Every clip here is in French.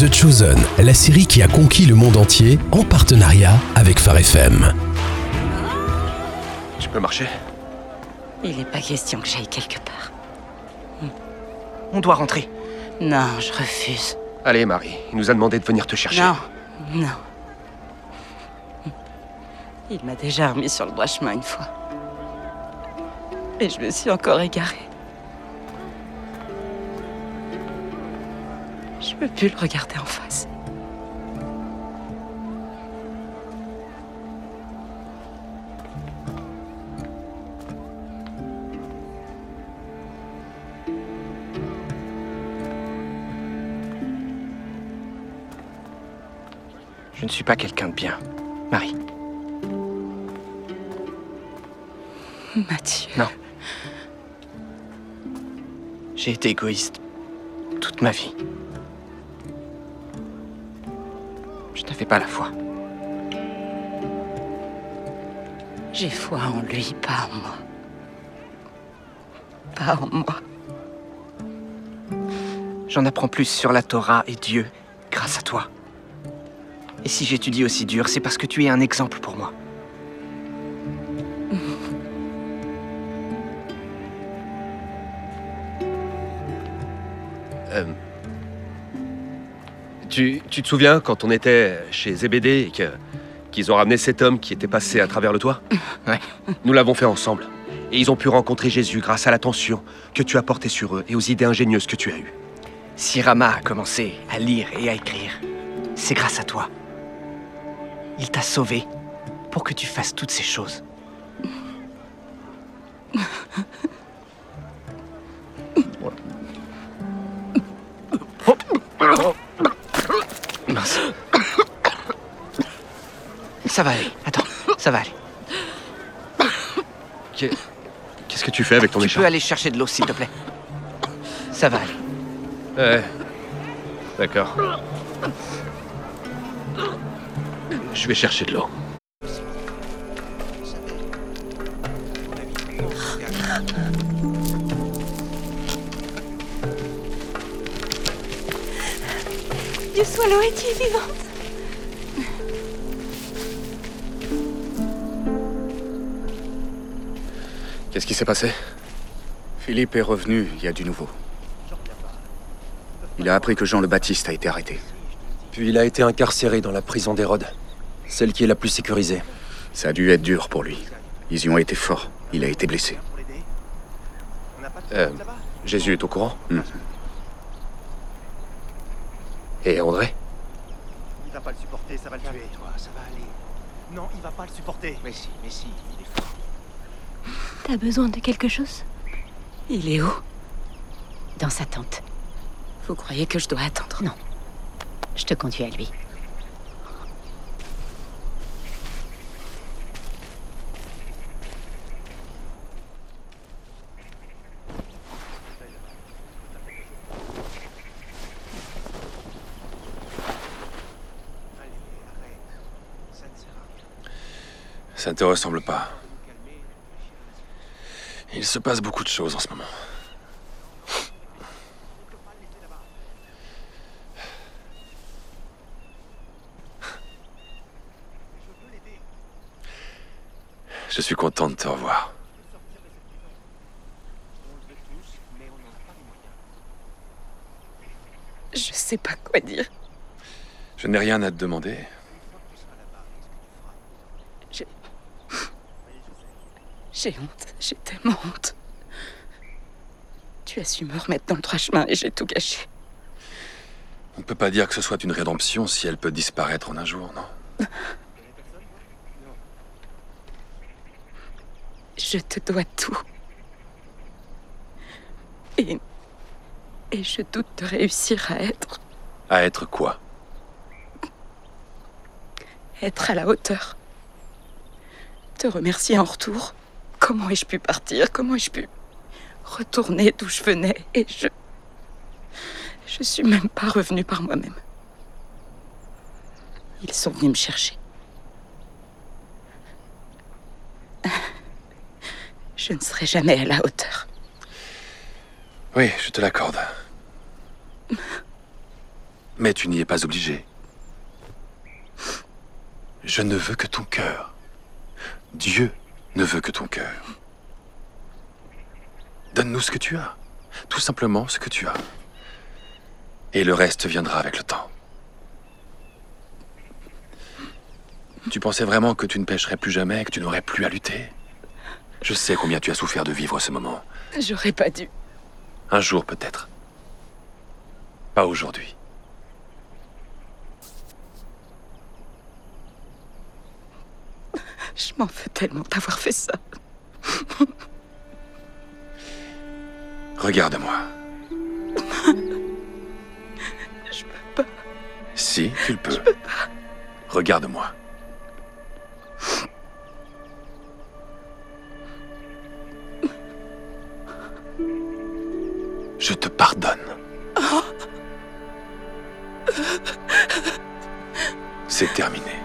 The Chosen, la série qui a conquis le monde entier en partenariat avec Phare FM. Tu peux marcher Il n'est pas question que j'aille quelque part. On doit rentrer. Non, je refuse. Allez, Marie, il nous a demandé de venir te chercher. Non, non. Il m'a déjà remis sur le droit chemin une fois. Et je me suis encore égarée. Je peux plus le regarder en face. Je ne suis pas quelqu'un de bien. Marie, Mathieu. non. J'ai été égoïste toute ma vie. Je n'avais pas la foi. J'ai foi en lui, pas en moi. Pas en moi. J'en apprends plus sur la Torah et Dieu grâce à toi. Et si j'étudie aussi dur, c'est parce que tu es un exemple pour moi. Euh, Tu, tu te souviens quand on était chez Zébédée et que- qu'ils ont ramené cet homme qui était passé à travers le toit Ouais. Nous l'avons fait ensemble. Et ils ont pu rencontrer Jésus grâce à l'attention que tu as portée sur eux et aux idées ingénieuses que tu as eues. Si Rama a commencé à lire et à écrire, c'est grâce à toi. Il t'a sauvé pour que tu fasses toutes ces choses. Mince. Ça va aller. Attends, ça va aller. Qu'est-ce que tu fais avec ton Tu écharpe peux aller chercher de l'eau, s'il te plaît. Ça va aller. Ouais. D'accord. Je vais chercher de l'eau. Dieu soit loué, tu es vivante? Qu'est-ce qui s'est passé Philippe est revenu, il y a du nouveau. Il a appris que Jean le Baptiste a été arrêté. Puis il a été incarcéré dans la prison d'Hérode, celle qui est la plus sécurisée. Ça a dû être dur pour lui. Ils y ont été forts. Il a été blessé. Euh, Jésus est au courant Mhm. Et André Il va pas le supporter, ça va le tuer. Toi, ça va aller. Non, il va pas le supporter. Mais si, mais si, il est fort. T'as besoin de quelque chose? Il est où? Dans sa tente. Vous croyez que je dois attendre? Non. Je te conduis à lui. Ça ne te ressemble pas. Il se passe beaucoup de choses en ce moment. Je suis content de te revoir. Je sais pas quoi dire. Je n'ai rien à te demander. J'ai honte. J'ai tellement honte. Tu as su me remettre dans le droit chemin et j'ai tout gâché. On ne peut pas dire que ce soit une rédemption si elle peut disparaître en un jour, non? Je te dois tout. Et. Et je doute de réussir à être. À être quoi? Être à la hauteur. Te remercier en retour. Comment ai-je pu partir? Comment ai-je pu retourner d'où je venais? Et je. Je suis même pas revenue par moi-même. Ils sont venus me chercher. Je ne serai jamais à la hauteur. Oui, je te l'accorde. Mais tu n'y es pas obligé. Je ne veux que ton cœur. Dieu ne veut que ton cœur. Donne-nous ce que tu as. Tout simplement ce que tu as. Et le reste viendra avec le temps. Tu pensais vraiment que tu ne pêcherais plus jamais, que tu n'aurais plus à lutter? Je sais combien tu as souffert de vivre ce moment. J'aurais pas dû. Un jour peut-être. Pas aujourd'hui. Je m'en veux tellement d'avoir fait ça. Regarde-moi. Je peux pas. Si, tu le peux. Je peux pas. Regarde-moi. Je te pardonne. C'est terminé.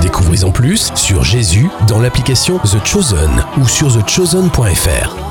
Découvrez en plus sur Jésus dans l'application The Chosen ou sur thechosen.fr.